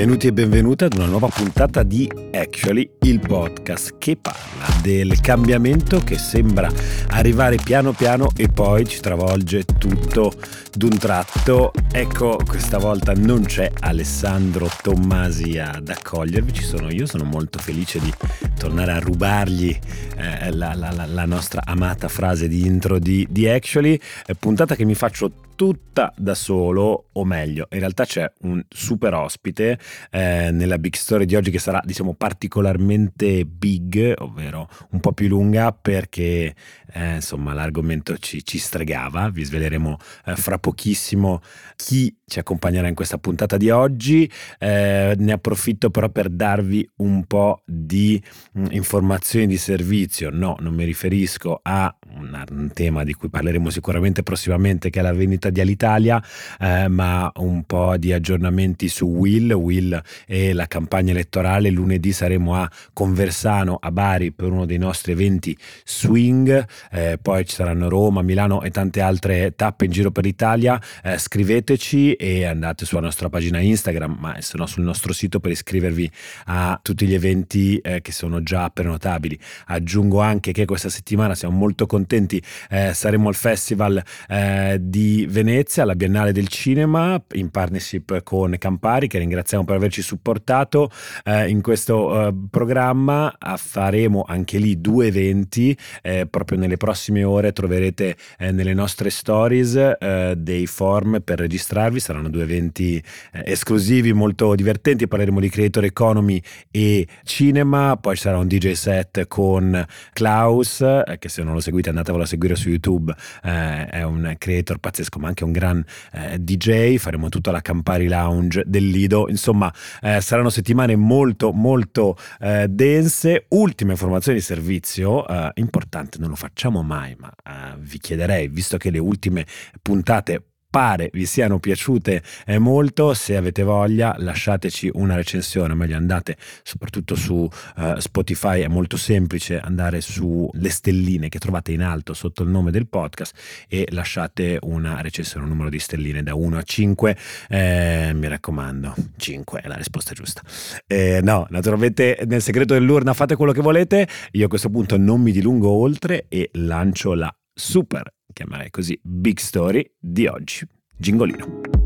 Benvenuti e benvenute ad una nuova puntata di Actually, il podcast che parla del cambiamento che sembra arrivare piano piano e poi ci travolge tutto d'un tratto. Ecco, questa volta non c'è Alessandro Tommasi ad accogliervi, ci sono io, sono molto felice di tornare a rubargli eh, la, la, la, nostra amata frase di intro di, di Actually, eh, puntata che mi faccio tutta da solo, o meglio, in realtà c'è un super ospite eh, nella big story di oggi che sarà, diciamo, particolarmente big, ovvero un po' più lunga perché, eh, insomma, l'argomento ci, ci, stregava. Vi sveleremo eh, fra pochissimo chi ci accompagnerà in questa puntata di oggi. Eh, ne approfitto però per darvi un po' di mh, mm, informazioni di servizio. No, non mi riferisco a un, tema di cui parleremo sicuramente prossimamente, che è la vendita di Alitalia, eh, ma un po' di aggiornamenti su Will, Will e la campagna elettorale. Lunedì saremo a Conversano, a Bari, per uno dei nostri eventi swing, eh, poi ci saranno Roma, Milano e tante altre tappe in giro per l'Italia. Eh, scriveteci e andate sulla nostra pagina Instagram, ma se no sul nostro sito per iscrivervi a tutti gli eventi eh, che sono già prenotabili. Aggiungo anche che questa settimana siamo molto contenti, eh, saremo al festival eh, di Venezia, alla Biennale del Cinema, in partnership con Campari, che ringraziamo per averci supportato eh, in questo eh, programma. Faremo anche lì due eventi, eh, proprio nelle prossime ore troverete eh, nelle nostre stories dei form per registrarvi, saranno due eventi esclusivi molto divertenti, parleremo di creator economy e cinema, poi ci sarà un DJ set con Klaus, che se non lo seguite andatevelo a seguire su YouTube, è un creator pazzesco ma anche un gran eh, DJ, faremo tutta la Campari Lounge del Lido, insomma eh, saranno settimane molto molto eh, dense. Ultima informazione di servizio, eh, importante, non lo facciamo mai, ma eh, vi chiederei, visto che le ultime puntate pare vi siano piaciute eh, molto. Se avete voglia, lasciateci una recensione, meglio andate soprattutto su uh, Spotify, è molto semplice andare sulle stelline che trovate in alto sotto il nome del podcast e lasciate una recensione, un numero di stelline da 1 a 5. Eh, mi raccomando, 5 è la risposta giusta. Eh, no, naturalmente nel segreto dell'urna fate quello che volete. Io a questo punto non mi dilungo oltre e lancio la super chiamerei così, big story di oggi. Gingolino.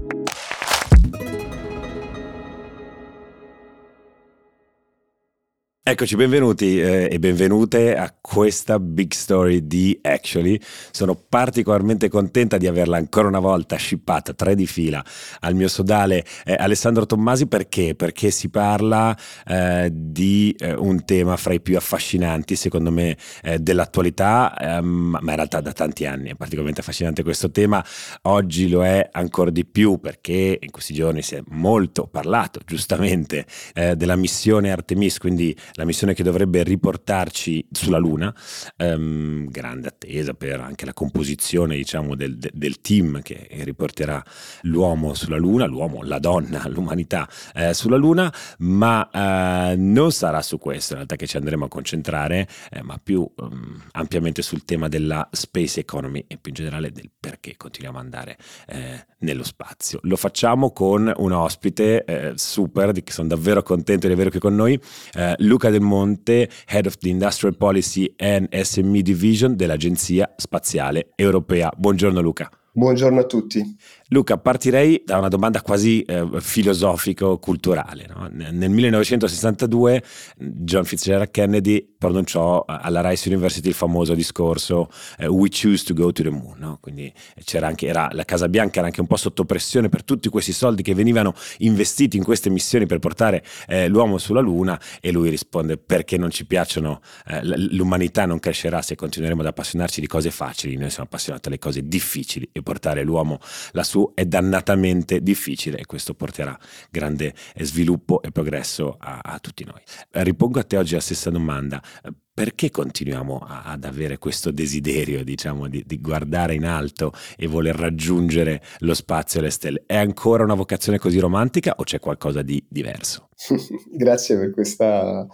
Eccoci, benvenuti eh, e benvenute a questa big story di Actually. Sono particolarmente contenta di averla ancora una volta shippata, tre di fila, al mio sodale eh, Alessandro Tommasi perché? Perché si parla eh, di eh, un tema fra i più affascinanti, secondo me, eh, dell'attualità, ehm, ma in realtà da tanti anni è particolarmente affascinante questo tema. Oggi lo è ancora di più perché in questi giorni si è molto parlato, giustamente, eh, della missione Artemis, quindi la missione che dovrebbe riportarci sulla Luna, um, grande attesa per anche la composizione diciamo, del, del, team che riporterà l'uomo sulla Luna, l'uomo, la donna, l'umanità eh, sulla Luna, ma eh, non sarà su questo in realtà che ci andremo a concentrare, eh, ma più um, ampiamente sul tema della space economy e più in generale del perché continuiamo ad andare eh, nello spazio. Lo facciamo con un ospite eh, super, di sono davvero contento di avere qui con noi, eh, Luca Luca Del Monte, Head of the Industrial Policy and SME Division dell'Agenzia Spaziale Europea. Buongiorno Luca. Buongiorno a tutti. Luca, partirei da una domanda quasi eh, filosofico-culturale. No? Nel 1962 John Fitzgerald Kennedy pronunciò alla Rice University il famoso discorso eh, We choose to go to the moon. No? Quindi anche, era, la Casa Bianca era anche un po' sotto pressione per tutti questi soldi che venivano investiti in queste missioni per portare eh, l'uomo sulla Luna e lui risponde perché non ci piacciono, eh, l'umanità non crescerà se continueremo ad appassionarci di cose facili, noi siamo appassionati alle cose difficili e portare l'uomo lassù è dannatamente difficile e questo porterà grande sviluppo e progresso a, a tutti noi. Ripongo a te oggi la stessa domanda perché continuiamo ad avere questo desiderio, diciamo, di, di, guardare in alto e voler raggiungere lo spazio e le stelle? È ancora una vocazione così romantica o c'è qualcosa di diverso? Grazie per questa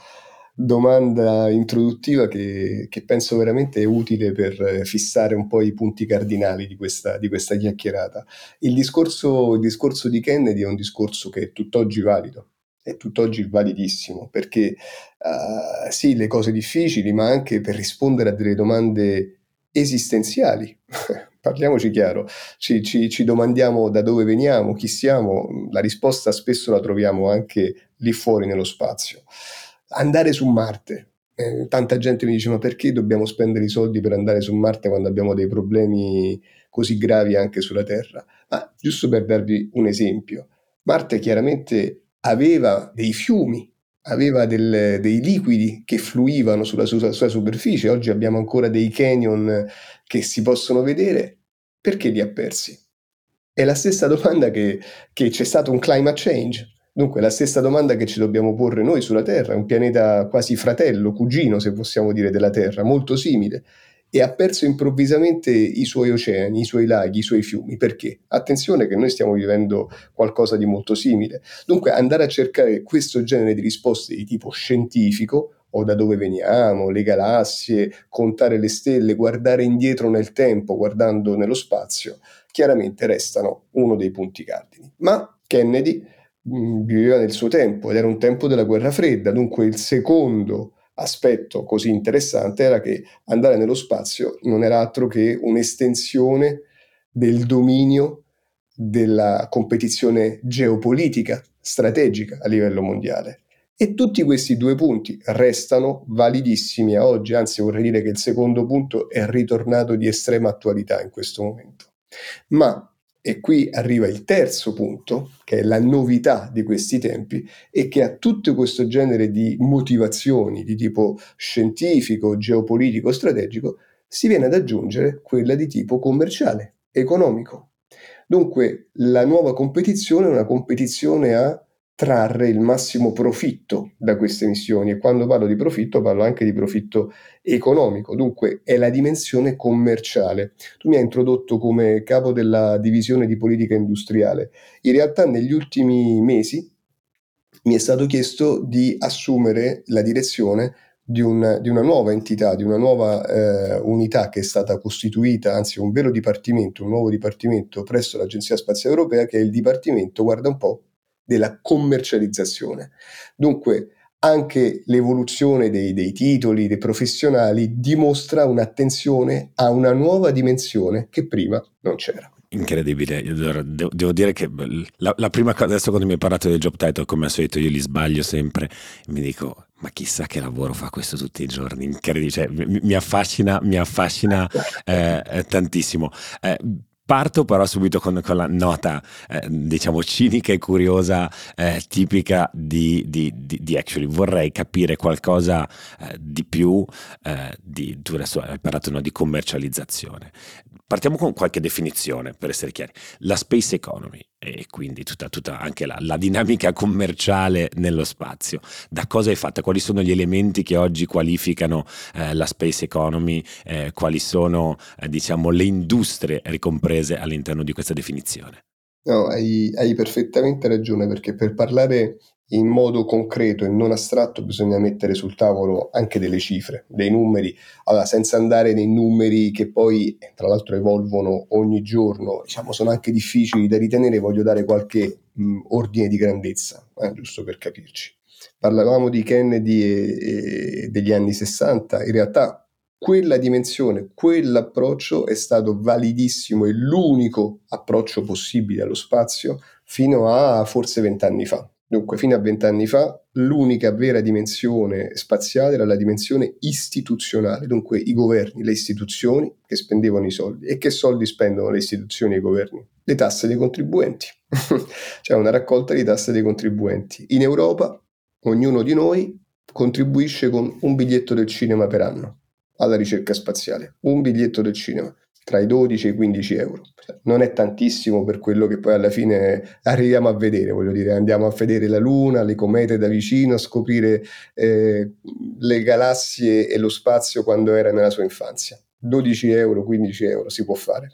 domanda introduttiva che, che, penso veramente utile per fissare un po' i punti cardinali di questa, di questa chiacchierata. Il discorso, il discorso di Kennedy è un discorso che è tutt'oggi valido. è tutt'oggi validissimo, perché uh, sì, le cose difficili, ma anche per rispondere a delle domande esistenziali. Parliamoci chiaro, ci, ci, ci, domandiamo da dove veniamo, chi siamo, la risposta spesso la troviamo anche lì fuori nello spazio. Andare su Marte. Eh, tanta gente mi dice ma perché dobbiamo spendere i soldi per andare su Marte quando abbiamo dei problemi così gravi anche sulla Terra? Ma giusto per darvi un esempio, Marte chiaramente aveva dei fiumi aveva del, dei liquidi che fluivano sulla sua, sua, superficie, oggi abbiamo ancora dei canyon che si possono vedere, perché li ha persi? È la stessa domanda che, che c'è stato un climate change, dunque la stessa domanda che ci dobbiamo porre noi sulla Terra, un pianeta quasi fratello, cugino se possiamo dire della Terra, molto simile e ha perso improvvisamente i suoi oceani, i suoi laghi, i suoi fiumi. Perché? Attenzione che noi stiamo vivendo qualcosa di molto simile. Dunque andare a cercare questo genere di risposte di tipo scientifico, o da dove veniamo, le galassie, contare le stelle, guardare indietro nel tempo, guardando nello spazio, chiaramente restano uno dei punti cardini. Ma Kennedy viveva nel suo tempo ed era un tempo della guerra fredda, dunque il secondo aspetto così interessante era che andare nello spazio non era altro che un'estensione del dominio della competizione geopolitica strategica a livello mondiale. E tutti questi due punti restano validissimi a oggi, anzi vorrei dire che il secondo punto è ritornato di estrema attualità in questo momento. Ma e qui arriva il terzo punto, che è la novità di questi tempi e che ha tutto questo genere di motivazioni di tipo scientifico, geopolitico, strategico, si viene ad aggiungere quella di tipo commerciale, economico. Dunque la nuova competizione è una competizione a trarre il massimo profitto da queste missioni e quando parlo di profitto parlo anche di profitto economico, dunque è la dimensione commerciale. Tu mi hai introdotto come capo della divisione di politica industriale. In realtà negli ultimi mesi mi è stato chiesto di assumere la direzione di, un, di, una nuova entità, di una nuova eh, unità che è stata costituita, anzi un vero dipartimento, un nuovo dipartimento presso l'Agenzia Spaziale Europea, che è il Dipartimento, guarda un po', della commercializzazione. Dunque anche l'evoluzione dei, dei, titoli, dei professionali dimostra un'attenzione a una nuova dimensione che prima non c'era. Incredibile, devo, dire che la, la, prima cosa, adesso quando mi hai parlato del job title, come al solito io li sbaglio sempre, mi dico, ma chissà che lavoro fa questo tutti i giorni, incredibile, cioè, mi, mi, affascina, mi affascina eh, tantissimo. Eh, Parto però subito con, con la nota, eh, diciamo, cinica e curiosa, eh, tipica di, di, di, di, Actually. Vorrei capire qualcosa eh, di più, eh, tu adesso hai parlato no, di commercializzazione. Partiamo con qualche definizione, per essere chiari. La space economy e quindi tutta, tutta anche la, la, dinamica commerciale nello spazio. Da cosa è fatta? Quali sono gli elementi che oggi qualificano eh, la space economy? Eh, quali sono eh, diciamo, le industrie ricomprese all'interno di questa definizione? No, hai, hai perfettamente ragione perché per parlare in modo concreto e non astratto bisogna mettere sul tavolo anche delle cifre, dei numeri, allora, senza andare nei numeri che poi tra l'altro evolvono ogni giorno, diciamo sono anche difficili da ritenere, voglio dare qualche mh, ordine di grandezza, eh, giusto per capirci. Parlavamo di Kennedy e, e degli anni 60, in realtà quella dimensione, quell'approccio è stato validissimo e l'unico approccio possibile allo spazio fino a forse vent'anni fa. Dunque, fino a vent'anni fa, l'unica vera dimensione spaziale era la dimensione istituzionale, dunque i governi, le istituzioni che spendevano i soldi. E che soldi spendono le istituzioni e i governi? Le tasse dei contribuenti. cioè una raccolta di tasse dei contribuenti. In Europa, ognuno di noi contribuisce con un biglietto del cinema per anno alla ricerca spaziale. Un biglietto del cinema tra i 12 e i 15 euro. Non è tantissimo per quello che poi alla fine arriviamo a vedere, voglio dire, andiamo a vedere la Luna, le comete da vicino, a scoprire eh, le galassie e lo spazio quando era nella sua infanzia. 12 euro, 15 euro si può fare.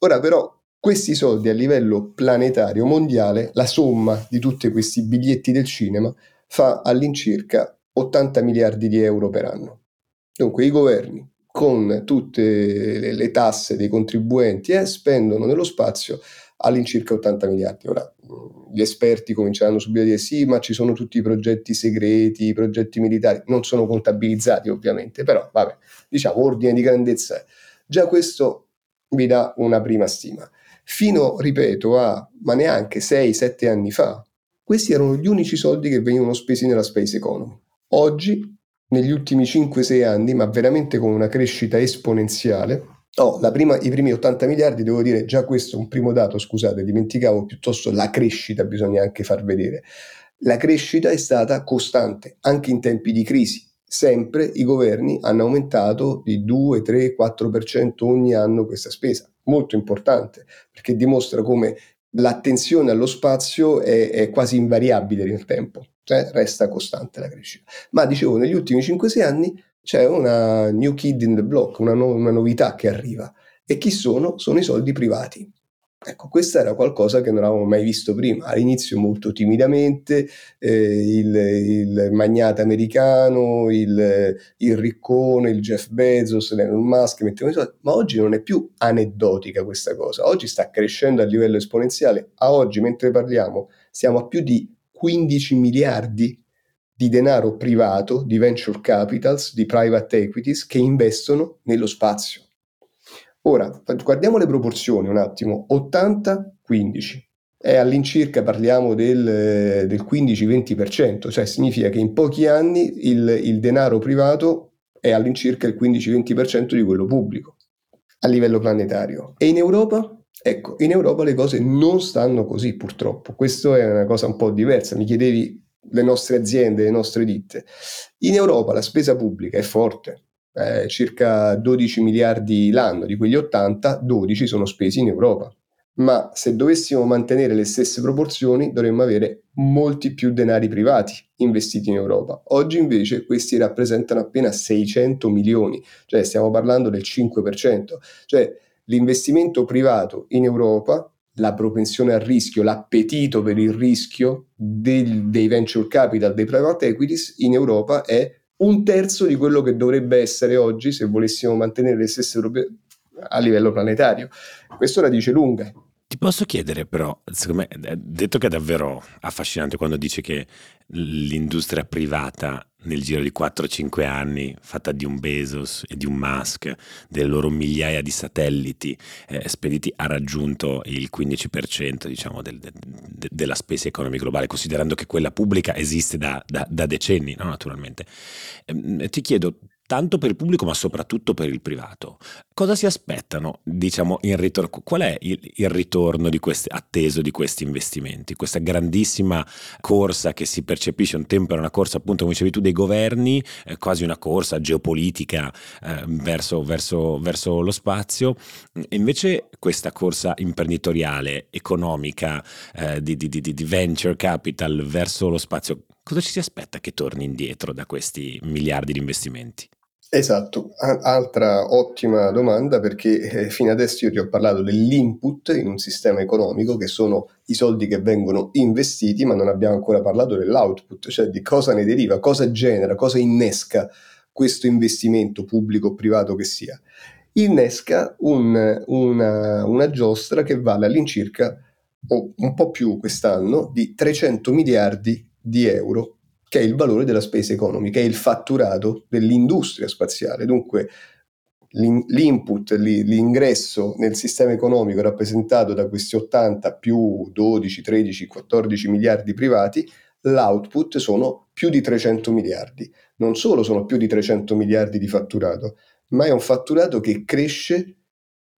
Ora però questi soldi a livello planetario mondiale, la somma di tutti questi biglietti del cinema fa all'incirca 80 miliardi di euro per anno. Dunque i governi con tutte le, tasse dei contribuenti eh, spendono nello spazio all'incirca 80 miliardi. Ora, gli esperti cominceranno subito a dire sì, ma ci sono tutti i progetti segreti, i progetti militari, non sono contabilizzati ovviamente, però vabbè, diciamo ordine di grandezza. Già questo vi dà una prima stima. Fino, ripeto, a ma neanche 6-7 anni fa, questi erano gli unici soldi che venivano spesi nella space economy. Oggi, negli ultimi 5-6 anni, ma veramente con una crescita esponenziale, Oh, prima, I primi 80 miliardi, devo dire, già questo è un primo dato, scusate, dimenticavo piuttosto la crescita, bisogna anche far vedere. La crescita è stata costante, anche in tempi di crisi. Sempre i governi hanno aumentato di 2, 3, 4% ogni anno questa spesa. Molto importante, perché dimostra come l'attenzione allo spazio è, è quasi invariabile nel tempo, cioè resta costante la crescita. Ma dicevo, negli ultimi 5-6 anni c'è una new kid in the block, una, no- una novità che arriva. E chi sono? Sono i soldi privati. Ecco, questo era qualcosa che non avevamo mai visto prima. All'inizio molto timidamente, eh, il, il, magnate americano, il, il, riccone, il Jeff Bezos, l'Elon Musk mettevano i soldi, ma oggi non è più aneddotica questa cosa. Oggi sta crescendo a livello esponenziale. A oggi, mentre parliamo, siamo a più di 15 miliardi di denaro privato, di venture capitals, di private equities che investono nello spazio. Ora, guardiamo le proporzioni un attimo, 80-15. E all'incirca parliamo del, del 15-20%, cioè significa che in pochi anni il, il denaro privato è all'incirca il 15-20% di quello pubblico a livello planetario. E in Europa? Ecco, in Europa le cose non stanno così purtroppo. Questa è una cosa un po' diversa. Mi chiedevi le nostre aziende, le nostre ditte. In Europa la spesa pubblica è forte, eh, circa 12 miliardi l'anno, di quegli 80, 12 sono spesi in Europa. Ma se dovessimo mantenere le stesse proporzioni dovremmo avere molti più denari privati investiti in Europa. Oggi invece questi rappresentano appena 600 milioni, cioè stiamo parlando del 5%, cioè l'investimento privato in Europa la propensione al rischio, l'appetito per il rischio del, dei venture capital, dei private equities in Europa è un terzo di quello che dovrebbe essere oggi se volessimo mantenere le stesse a livello planetario. Questo la dice lunga. Ti posso chiedere però, secondo me, detto che è davvero affascinante quando dice che l'industria privata nel giro di 4-5 anni, fatta di un Bezos e di un Musk, delle loro migliaia di satelliti eh, spediti, ha raggiunto il 15% diciamo, del, de, de, della spesa economica globale, considerando che quella pubblica esiste da, da, da decenni, no? naturalmente. Eh, ti chiedo, tanto per il pubblico ma soprattutto per il privato. Cosa si aspettano, diciamo, in ritorno? Qual è il, il ritorno di questi, atteso di questi investimenti? Questa grandissima corsa che si percepisce un tempo era una corsa, appunto, come dicevi tu, dei governi, eh, quasi una corsa geopolitica eh, verso, verso, verso, lo spazio. E invece questa corsa imprenditoriale, economica, eh, di, di, di, di venture capital verso lo spazio, cosa ci si aspetta che torni indietro da questi miliardi di investimenti? Esatto, altra ottima domanda perché eh, fino adesso io ti ho parlato dell'input in un sistema economico che sono i soldi che vengono investiti, ma non abbiamo ancora parlato dell'output, cioè di cosa ne deriva, cosa genera, cosa innesca questo investimento pubblico o privato che sia. Innesca un, una, una giostra che vale all'incirca, o un po' più quest'anno, di 300 miliardi di euro che è il valore della space economy, che è il fatturato dell'industria spaziale. Dunque l'input, l'ingresso nel sistema economico rappresentato da questi 80 più 12, 13, 14 miliardi privati, l'output sono più di 300 miliardi. Non solo sono più di 300 miliardi di fatturato, ma è un fatturato che cresce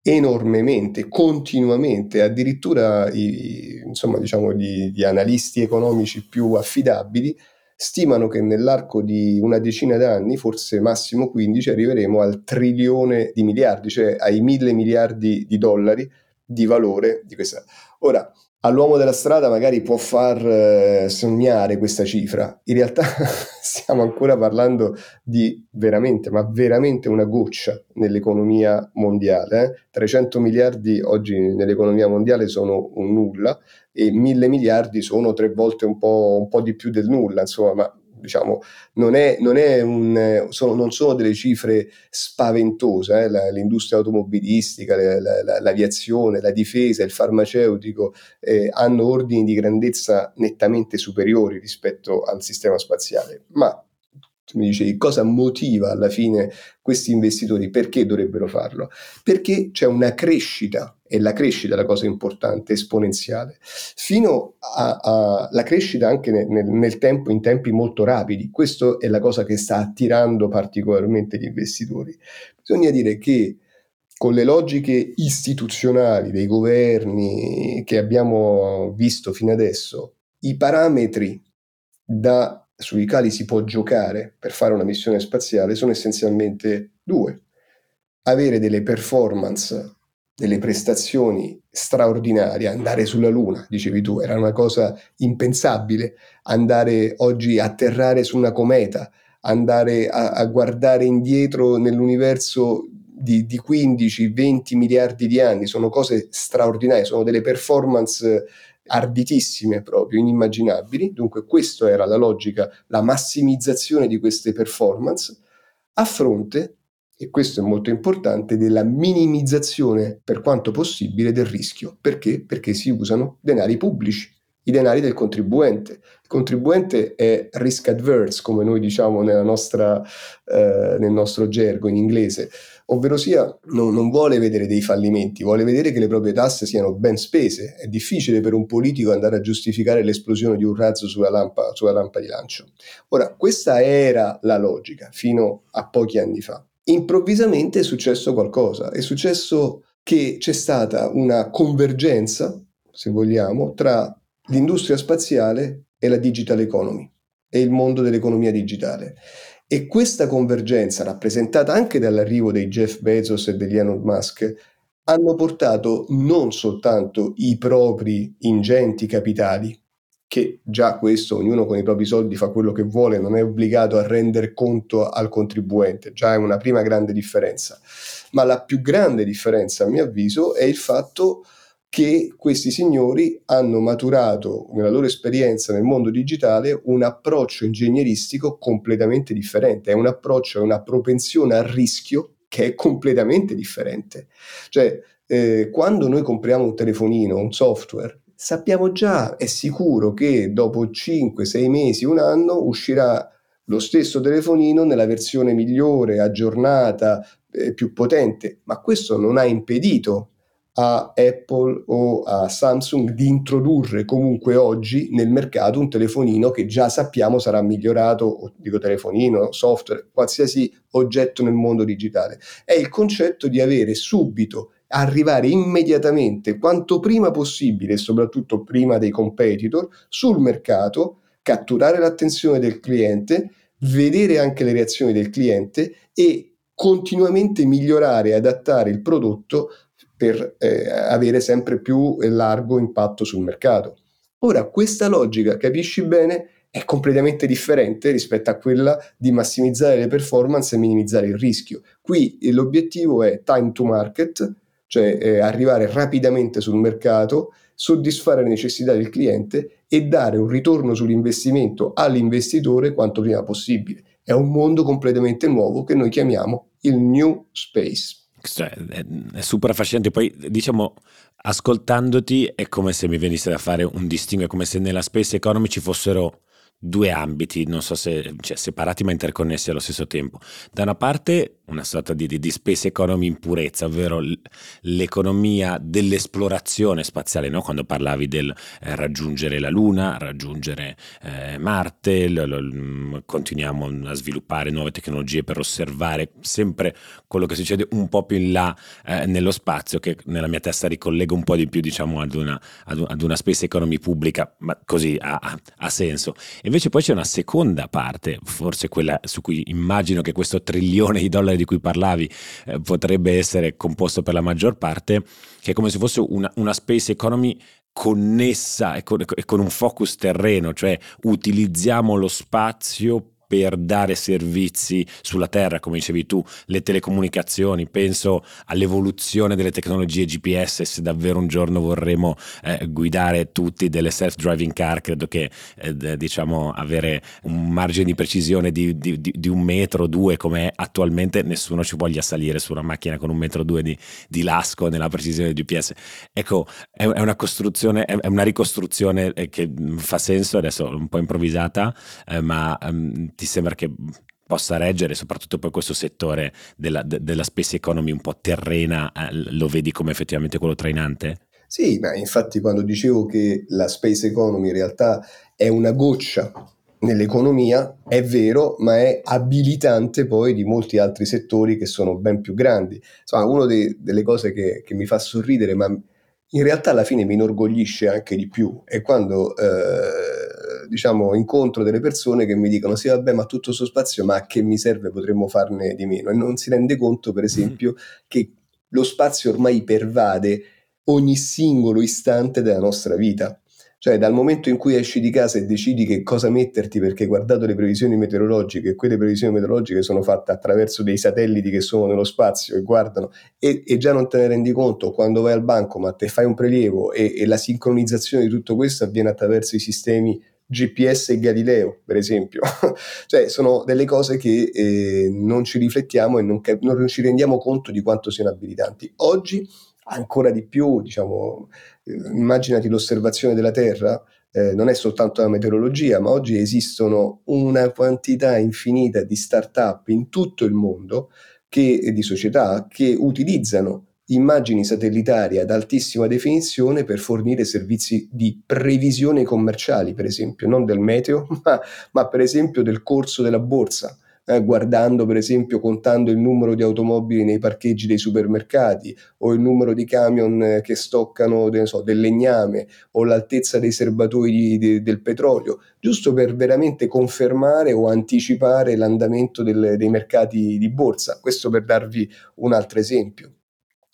enormemente, continuamente, addirittura i, insomma, diciamo, gli, gli analisti economici più affidabili stimano che nell'arco di una decina d'anni, forse massimo 15, arriveremo al trilione di miliardi, cioè ai mille miliardi di dollari di valore di questa. Ora, all'uomo della strada magari può far eh, sognare questa cifra, in realtà stiamo ancora parlando di veramente, ma veramente una goccia nell'economia mondiale. Eh? 300 miliardi oggi nell'economia mondiale sono un nulla e mille miliardi sono tre volte un po', un po', di più del nulla, insomma, ma diciamo, non, è, non, è un, sono, non sono delle cifre spaventose, eh? la, l'industria automobilistica, la, la, l'aviazione, la difesa, il farmaceutico eh, hanno ordini di grandezza nettamente superiori rispetto al sistema spaziale, ma mi dicevi cosa motiva alla fine questi investitori, perché dovrebbero farlo? Perché c'è una crescita, e la crescita è la cosa importante, esponenziale, fino alla crescita anche nel, nel, tempo, in tempi molto rapidi. Questa è la cosa che sta attirando particolarmente gli investitori. Bisogna dire che con le logiche istituzionali dei governi che abbiamo visto fino adesso, i parametri da sui quali si può giocare per fare una missione spaziale sono essenzialmente due. Avere delle performance, delle prestazioni straordinarie, andare sulla Luna, dicevi tu, era una cosa impensabile, andare oggi a atterrare su una cometa, andare a, a guardare indietro nell'universo di, di 15-20 miliardi di anni, sono cose straordinarie, sono delle performance arditissime proprio, inimmaginabili. Dunque questa era la logica, la massimizzazione di queste performance a fronte, e questo è molto importante, della minimizzazione per quanto possibile del rischio. Perché? Perché si usano denari pubblici, i denari del contribuente. Il contribuente è risk adverse, come noi diciamo nostra, eh, nel nostro gergo in inglese ovvero sia non, non, vuole vedere dei fallimenti, vuole vedere che le proprie tasse siano ben spese. È difficile per un politico andare a giustificare l'esplosione di un razzo sulla lampa, sulla lampa di lancio. Ora, questa era la logica fino a pochi anni fa. Improvvisamente è successo qualcosa, è successo che c'è stata una convergenza, se vogliamo, tra l'industria spaziale e la digital economy e il mondo dell'economia digitale. E questa convergenza, rappresentata anche dall'arrivo dei Jeff Bezos e degli Elon Musk, hanno portato non soltanto i propri ingenti capitali, che già questo ognuno con i propri soldi fa quello che vuole, non è obbligato a rendere conto al contribuente, già è una prima grande differenza. Ma la più grande differenza, a mio avviso, è il fatto che che questi signori hanno maturato nella loro esperienza nel mondo digitale un approccio ingegneristico completamente differente, è un approccio, è una propensione al rischio che è completamente differente. Cioè, eh, quando noi compriamo un telefonino, un software, sappiamo già, è sicuro che dopo 5, 6 mesi, un anno uscirà lo stesso telefonino nella versione migliore, aggiornata, eh, più potente, ma questo non ha impedito a Apple o a Samsung di introdurre comunque oggi nel mercato un telefonino che già sappiamo sarà migliorato, dico telefonino, software, qualsiasi oggetto nel mondo digitale. È il concetto di avere subito, arrivare immediatamente, quanto prima possibile, soprattutto prima dei competitor, sul mercato, catturare l'attenzione del cliente, vedere anche le reazioni del cliente e continuamente migliorare e adattare il prodotto per eh, avere sempre più largo impatto sul mercato. Ora, questa logica, capisci bene, è completamente differente rispetto a quella di massimizzare le performance e minimizzare il rischio. Qui l'obiettivo è time to market, cioè eh, arrivare rapidamente sul mercato, soddisfare le necessità del cliente e dare un ritorno sull'investimento all'investitore quanto prima possibile. È un mondo completamente nuovo che noi chiamiamo il new space cioè, è, è, super affascinante. Poi, diciamo, ascoltandoti è come se mi venisse da fare un distinguo, è come se nella space economy ci fossero due ambiti, non so se cioè, separati ma interconnessi allo stesso tempo. Da una parte una sorta di, di, di space economy in purezza, ovvero l'economia dell'esplorazione spaziale, no? quando parlavi del eh, raggiungere la Luna, raggiungere eh, Marte, lo, lo, mm, continuiamo a sviluppare nuove tecnologie per osservare sempre quello che succede un po' più in là eh, nello spazio, che nella mia testa ricollega un po' di più diciamo ad una, ad una space economy pubblica, ma così ha, ha, ha senso. Invece poi c'è una seconda parte, forse quella su cui immagino che questo trilione di dollari di cui parlavi eh, potrebbe essere composto per la maggior parte, che è come se fosse una, una space economy connessa e con, e con un focus terreno, cioè utilizziamo lo spazio per dare servizi sulla Terra, come dicevi tu, le telecomunicazioni, penso all'evoluzione delle tecnologie GPS, se davvero un giorno vorremmo eh, guidare tutti delle self-driving car, credo che eh, diciamo avere un margine di precisione di, di, di, un metro o due come è attualmente, nessuno ci voglia salire su una macchina con un metro o due di, di lasco nella precisione del GPS. Ecco, è, è una costruzione, è, una ricostruzione eh, che fa senso, adesso un po' improvvisata, eh, ma um, ti sembra che possa reggere, soprattutto poi questo settore della, de, della space economy un po' terrena, eh, lo vedi come effettivamente quello trainante? Sì, ma infatti quando dicevo che la space economy in realtà è una goccia nell'economia, è vero, ma è abilitante poi di molti altri settori che sono ben più grandi. Insomma, una delle cose che, che mi fa sorridere, ma in realtà alla fine mi inorgoglisce anche di più, è quando eh, diciamo incontro delle persone che mi dicono sì vabbè ma tutto questo spazio ma a che mi serve potremmo farne di meno e non si rende conto per esempio mm. che lo spazio ormai pervade ogni singolo istante della nostra vita. Cioè dal momento in cui esci di casa e decidi che cosa metterti perché guardato le previsioni meteorologiche e quelle previsioni meteorologiche sono fatte attraverso dei satelliti che sono nello spazio e guardano e, e già non te ne rendi conto quando vai al banco ma te fai un prelievo e, e la sincronizzazione di tutto questo avviene attraverso i sistemi GPS e Galileo, per esempio. cioè, sono delle cose che eh, non ci riflettiamo e non, non, ci rendiamo conto di quanto siano abilitanti. Oggi ancora di più, diciamo, eh, immaginati l'osservazione della Terra, eh, non è soltanto la meteorologia, ma oggi esistono una quantità infinita di start-up in tutto il mondo che, di società che utilizzano immagini satellitari ad altissima definizione per fornire servizi di previsione commerciali, per esempio, non del meteo, ma, ma per esempio del corso della borsa eh, guardando per esempio, contando il numero di automobili nei parcheggi dei supermercati o il numero di camion eh, che stoccano so, del legname o l'altezza dei serbatoi di, di, del petrolio, giusto per veramente confermare o anticipare l'andamento del, dei mercati di borsa. Questo per darvi un altro esempio.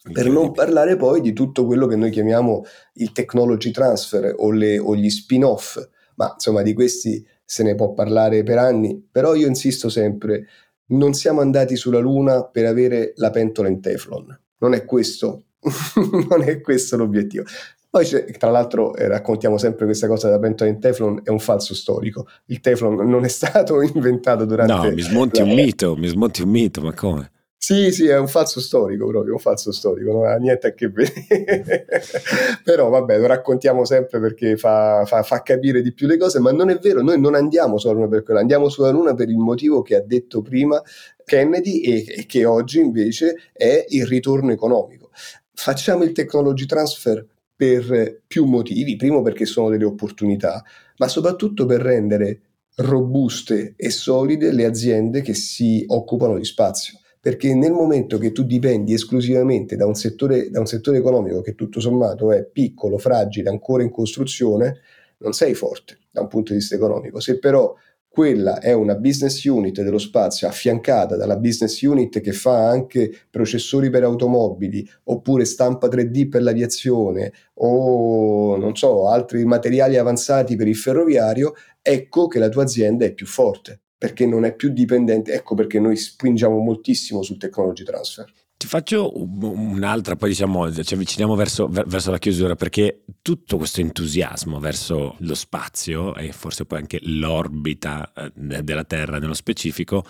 Per non parlare poi di tutto quello che noi chiamiamo il technology transfer o, le, o gli spin-off, ma insomma di questi se ne può parlare per anni, però io insisto sempre, non siamo andati sulla Luna per avere la pentola in Teflon, non è questo, non è questo l'obiettivo. Poi tra l'altro eh, raccontiamo sempre questa cosa della pentola in Teflon, è un falso storico. Il Teflon non è stato inventato durante... No, mi smonti la... un mito, mi smonti un mito, ma come? Sì, sì, è un falso storico proprio, un falso storico, non ha niente a che vedere. Però vabbè, lo raccontiamo sempre perché fa, fa, fa, capire di più le cose, ma non è vero, noi non andiamo sulla Luna per quello, andiamo sulla Luna per il motivo che ha detto prima Kennedy e, e che oggi invece è il ritorno economico. Facciamo il technology transfer per più motivi, primo perché sono delle opportunità, ma soprattutto per rendere robuste e solide le aziende che si occupano di spazio perché nel momento che tu dipendi esclusivamente da un, settore, da un settore economico che tutto sommato è piccolo, fragile, ancora in costruzione, non sei forte da un punto di vista economico. Se però quella è una business unit dello spazio affiancata dalla business unit che fa anche processori per automobili oppure stampa 3D per l'aviazione o non so, altri materiali avanzati per il ferroviario, ecco che la tua azienda è più forte perché non è più dipendente. Ecco perché noi spingiamo moltissimo sul technology transfer. Ti faccio un'altra, poi diciamo ci avviciniamo verso, verso, la chiusura, perché tutto questo entusiasmo verso lo spazio e forse poi anche l'orbita eh, della Terra nello specifico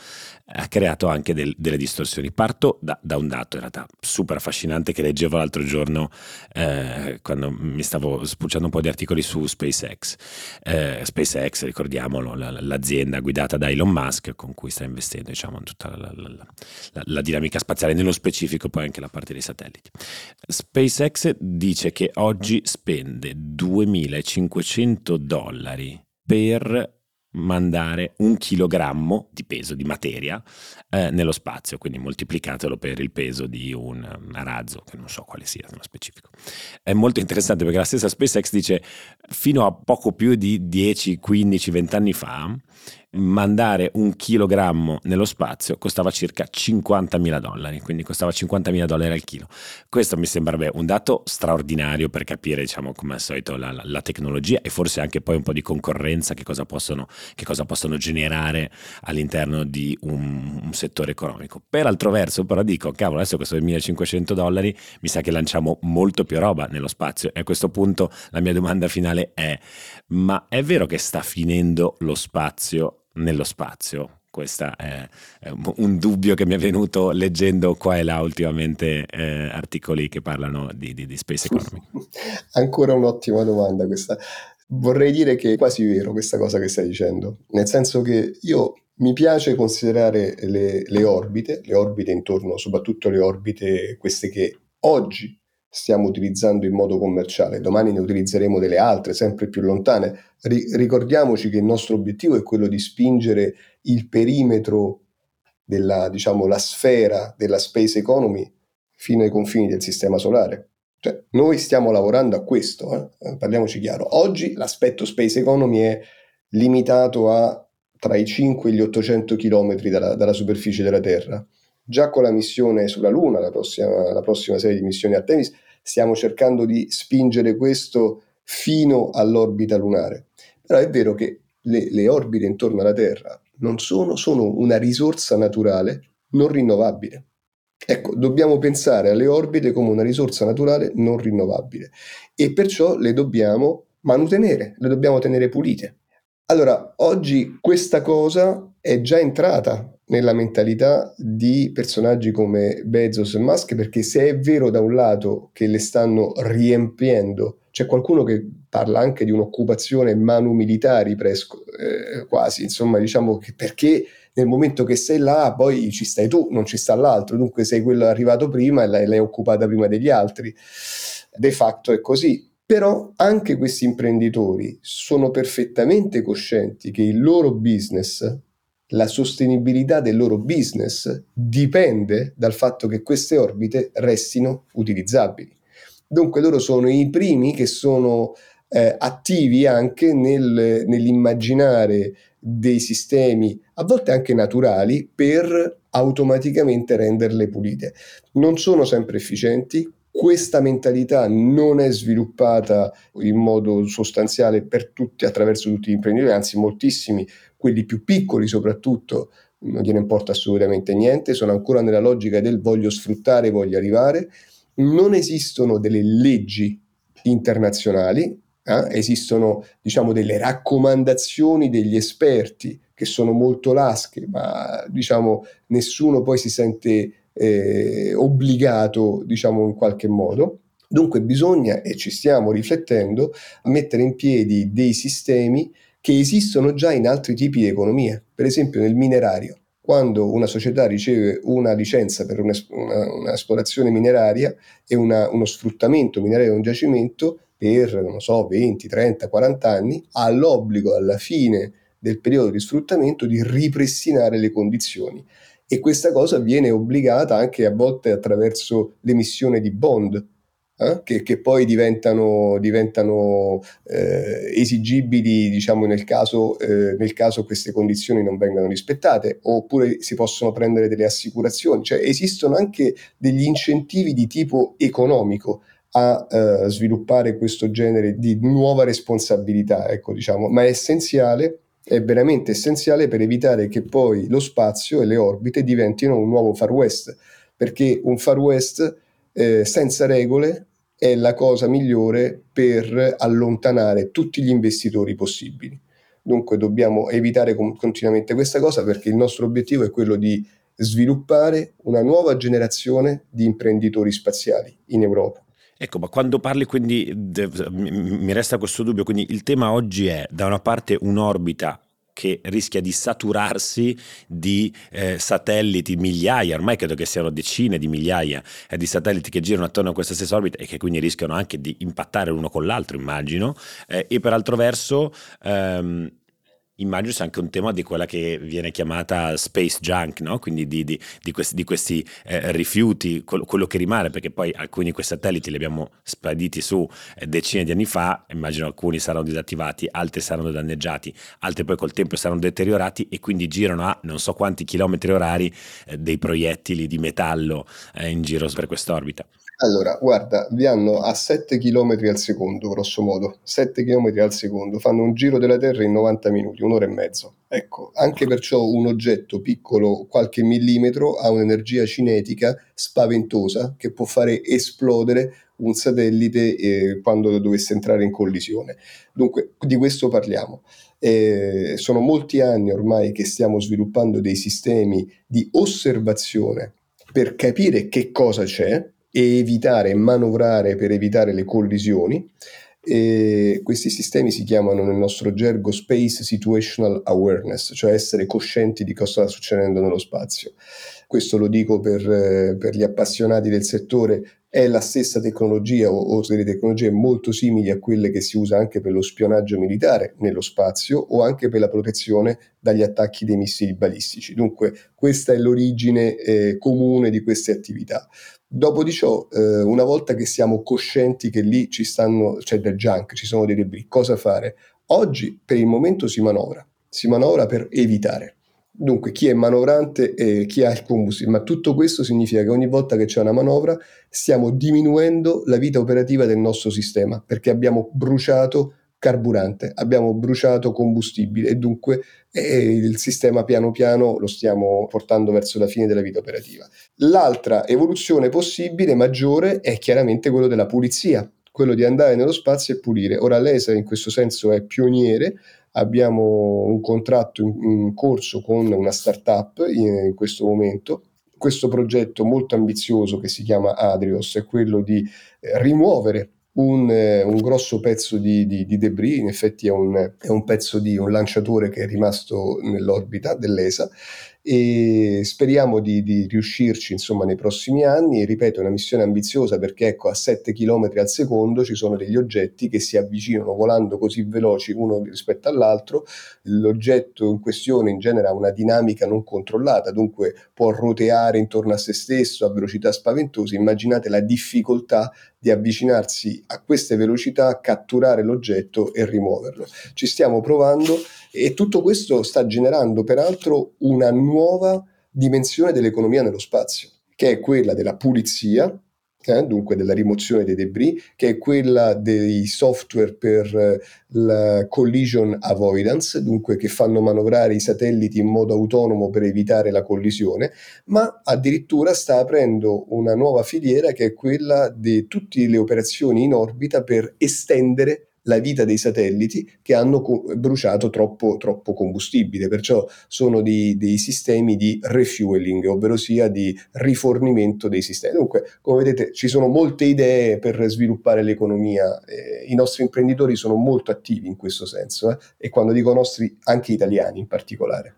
ha creato anche del, delle distorsioni. Parto da, da, un dato in realtà super affascinante che leggevo l'altro giorno eh, quando mi stavo spucciando un po' di articoli su SpaceX. Eh, SpaceX, ricordiamolo, la, l'azienda guidata da Elon Musk con cui sta investendo diciamo, tutta la, la, la dinamica spaziale nello specifico specifico poi anche la parte dei satelliti. SpaceX dice che oggi spende 2500 dollari per mandare un chilogrammo di peso di materia eh, nello spazio, quindi moltiplicatelo per il peso di un, razzo, che non so quale sia nello specifico. È molto interessante perché la stessa SpaceX dice fino a poco più di 10, 15, 20 anni fa mandare un chilogrammo nello spazio costava circa 50.000 dollari, quindi costava 50.000 dollari al chilo. Questo mi sembra beh, un dato straordinario per capire, diciamo, come al solito, la, la, la, tecnologia e forse anche poi un po' di concorrenza che cosa possono, che cosa possono generare all'interno di un, un, settore economico. Per altro verso, però dico, cavolo, adesso questo 1.500 dollari mi sa che lanciamo molto più roba nello spazio e a questo punto la mia domanda finale è, ma è vero che sta finendo lo spazio nello spazio. Questo è, un dubbio che mi è venuto leggendo qua e là ultimamente eh, articoli che parlano di, di, di space economy. Ancora un'ottima domanda questa. Vorrei dire che è quasi vero questa cosa che stai dicendo, nel senso che io mi piace considerare le, le orbite, le orbite intorno, soprattutto le orbite queste che oggi stiamo utilizzando in modo commerciale, domani ne utilizzeremo delle altre, sempre più lontane. Ri- ricordiamoci che il nostro obiettivo è quello di spingere il perimetro della, diciamo, la sfera della space economy fino ai confini del sistema solare. Cioè, noi stiamo lavorando a questo, eh? parliamoci chiaro. Oggi l'aspetto space economy è limitato a tra i 5 e gli 800 km dalla, dalla superficie della Terra Già con la missione sulla Luna, la prossima, la prossima serie di missioni Artemis, stiamo cercando di spingere questo fino all'orbita lunare. Però è vero che le, le orbite intorno alla Terra non sono, sono una risorsa naturale non rinnovabile. Ecco, dobbiamo pensare alle orbite come una risorsa naturale non rinnovabile e perciò le dobbiamo manutenere, le dobbiamo tenere pulite. Allora, oggi questa cosa è già entrata nella mentalità di personaggi come Bezos e Musk, perché se è vero da un lato che le stanno riempiendo, c'è qualcuno che parla anche di un'occupazione manu militari, presco, eh, quasi, insomma, diciamo che perché nel momento che sei là, poi ci stai tu, non ci sta l'altro, dunque sei quello arrivato prima e l'hai, l'hai occupata prima degli altri. De facto è così. Però anche questi imprenditori sono perfettamente coscienti che il loro business la sostenibilità del loro business dipende dal fatto che queste orbite restino utilizzabili. Dunque loro sono i primi che sono eh, attivi anche nel, nell'immaginare dei sistemi, a volte anche naturali, per automaticamente renderle pulite. Non sono sempre efficienti, questa mentalità non è sviluppata in modo sostanziale per tutti, attraverso tutti gli imprenditori, anzi moltissimi quelli più piccoli soprattutto non gliene importa assolutamente niente, sono ancora nella logica del voglio sfruttare, voglio arrivare. Non esistono delle leggi internazionali, eh? esistono diciamo delle raccomandazioni degli esperti che sono molto lasche, ma diciamo nessuno poi si sente eh, obbligato diciamo in qualche modo. Dunque bisogna, e ci stiamo riflettendo, mettere in piedi dei sistemi che esistono già in altri tipi di economie, per esempio nel minerario. Quando una società riceve una licenza per un'esplorazione mineraria e una, uno sfruttamento minerario di un giacimento per, non so, 20, 30, 40 anni, ha l'obbligo alla fine del periodo di sfruttamento di ripristinare le condizioni. E questa cosa viene obbligata anche a volte attraverso l'emissione di bond, eh, che, che, poi diventano, diventano eh, esigibili diciamo, nel, caso, eh, nel caso queste condizioni non vengano rispettate, oppure si possono prendere delle assicurazioni, cioè esistono anche degli incentivi di tipo economico a uh, sviluppare questo genere di nuova responsabilità, ecco, diciamo, ma è essenziale, è veramente essenziale per evitare che poi lo spazio e le orbite diventino un nuovo Far West, perché un Far West eh, senza regole è la cosa migliore per allontanare tutti gli investitori possibili. Dunque dobbiamo evitare continuamente questa cosa perché il nostro obiettivo è quello di sviluppare una nuova generazione di imprenditori spaziali in Europa. Ecco, ma quando parli quindi, mi resta questo dubbio, quindi il tema oggi è da una parte un'orbita che rischia di saturarsi di eh, satelliti, migliaia, ormai credo che siano decine di migliaia eh, di satelliti che girano attorno a questa stessa orbita e che quindi rischiano anche di impattare l'uno con l'altro, immagino, eh, e per altro verso ehm, immagino sia anche un tema di quella che viene chiamata space junk, no? quindi di, di, di, questi, di questi eh, rifiuti, quello, quello, che rimane, perché poi alcuni di quei satelliti li abbiamo spediti su eh, decine di anni fa, immagino alcuni saranno disattivati, altri saranno danneggiati, altri poi col tempo saranno deteriorati e quindi girano a non so quanti chilometri orari eh, dei proiettili di metallo eh, in giro per quest'orbita. Allora, guarda, vi hanno a 7 km al secondo, grosso modo, 7 km al secondo, fanno un giro della Terra in 90 minuti, un'ora e mezzo. Ecco, anche perciò un oggetto piccolo, qualche millimetro, ha un'energia cinetica spaventosa che può fare esplodere un satellite eh, quando dovesse entrare in collisione. Dunque, di questo parliamo. Eh, sono molti anni ormai che stiamo sviluppando dei sistemi di osservazione per capire che cosa c'è, e evitare, manovrare per evitare le collisioni. E questi sistemi si chiamano nel nostro gergo Space Situational Awareness, cioè essere coscienti di cosa sta succedendo nello spazio. Questo lo dico per, per gli appassionati del settore, è la stessa tecnologia o, o, delle tecnologie molto simili a quelle che si usa anche per lo spionaggio militare nello spazio o anche per la protezione dagli attacchi dei missili balistici. Dunque questa è l'origine eh, comune di queste attività. Dopo di ciò, eh, una volta che siamo coscienti che lì ci stanno, c'è del junk, ci sono dei debris, cosa fare? Oggi per il momento si manovra, si manovra per evitare. Dunque, chi è manovrante e chi ha il combustibile, ma tutto questo significa che ogni volta che c'è una manovra stiamo diminuendo la vita operativa del nostro sistema perché abbiamo bruciato carburante, abbiamo bruciato combustibile e dunque eh, il sistema piano piano lo stiamo portando verso la fine della vita operativa. L'altra evoluzione possibile, maggiore, è chiaramente quello della pulizia, quello di andare nello spazio e pulire. Ora l'ESA in questo senso è pioniere, abbiamo un contratto in, in corso con una startup in, in questo momento questo progetto molto ambizioso che si chiama Adrios è quello di eh, rimuovere un, eh, un grosso pezzo di, di, di, debris, in effetti è un, è un pezzo di un lanciatore che è rimasto nell'orbita dell'ESA e speriamo di, di, riuscirci insomma nei prossimi anni. Ripeto, è una missione ambiziosa perché ecco a 7 km al secondo ci sono degli oggetti che si avvicinano volando così veloci uno rispetto all'altro. L'oggetto in questione in genere ha una dinamica non controllata, dunque può roteare intorno a se stesso a velocità spaventose. Immaginate la difficoltà di avvicinarsi a queste velocità, catturare l'oggetto e rimuoverlo. Ci stiamo provando e tutto questo sta generando peraltro una nuova dimensione dell'economia nello spazio, che è quella della pulizia, eh, dunque della rimozione dei debris, che è quella dei software per eh, la collision avoidance, dunque che fanno manovrare i satelliti in modo autonomo per evitare la collisione, ma addirittura sta aprendo una nuova filiera che è quella di tutte le operazioni in orbita per estendere la vita dei satelliti che hanno co- bruciato troppo, troppo, combustibile, perciò sono di, dei sistemi di refueling, ovvero sia di rifornimento dei sistemi. Dunque, come vedete, ci sono molte idee per sviluppare l'economia, eh, i nostri imprenditori sono molto attivi in questo senso eh, e quando dico nostri, anche italiani in particolare.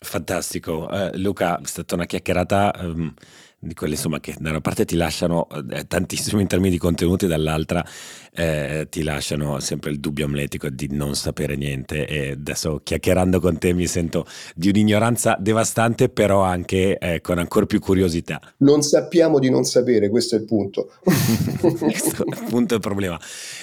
Fantastico, eh, Luca, è stata una chiacchierata... Um di quelle insomma che da una parte ti lasciano eh, tantissimo in termini di contenuti dall'altra eh, ti lasciano sempre il dubbio amletico di non sapere niente e adesso chiacchierando con te mi sento di un'ignoranza devastante però anche eh, con ancora più curiosità. Non sappiamo di non sapere, questo è il punto. questo è il punto il problema.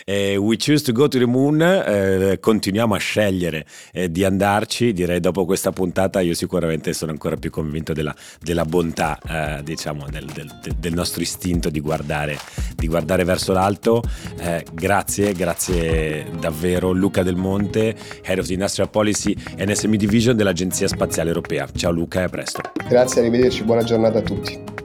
Eh, we choose to go to the moon, eh, continuiamo a scegliere eh, di andarci, direi dopo questa puntata io sicuramente sono ancora più convinto della, della bontà diciamo diciamo, del, del, del, nostro istinto di guardare, di guardare verso l'alto. Eh, grazie, grazie davvero Luca Del Monte, Head of the Industrial Policy and SME Division dell'Agenzia Spaziale Europea. Ciao Luca e a presto. Grazie, arrivederci, buona giornata a tutti.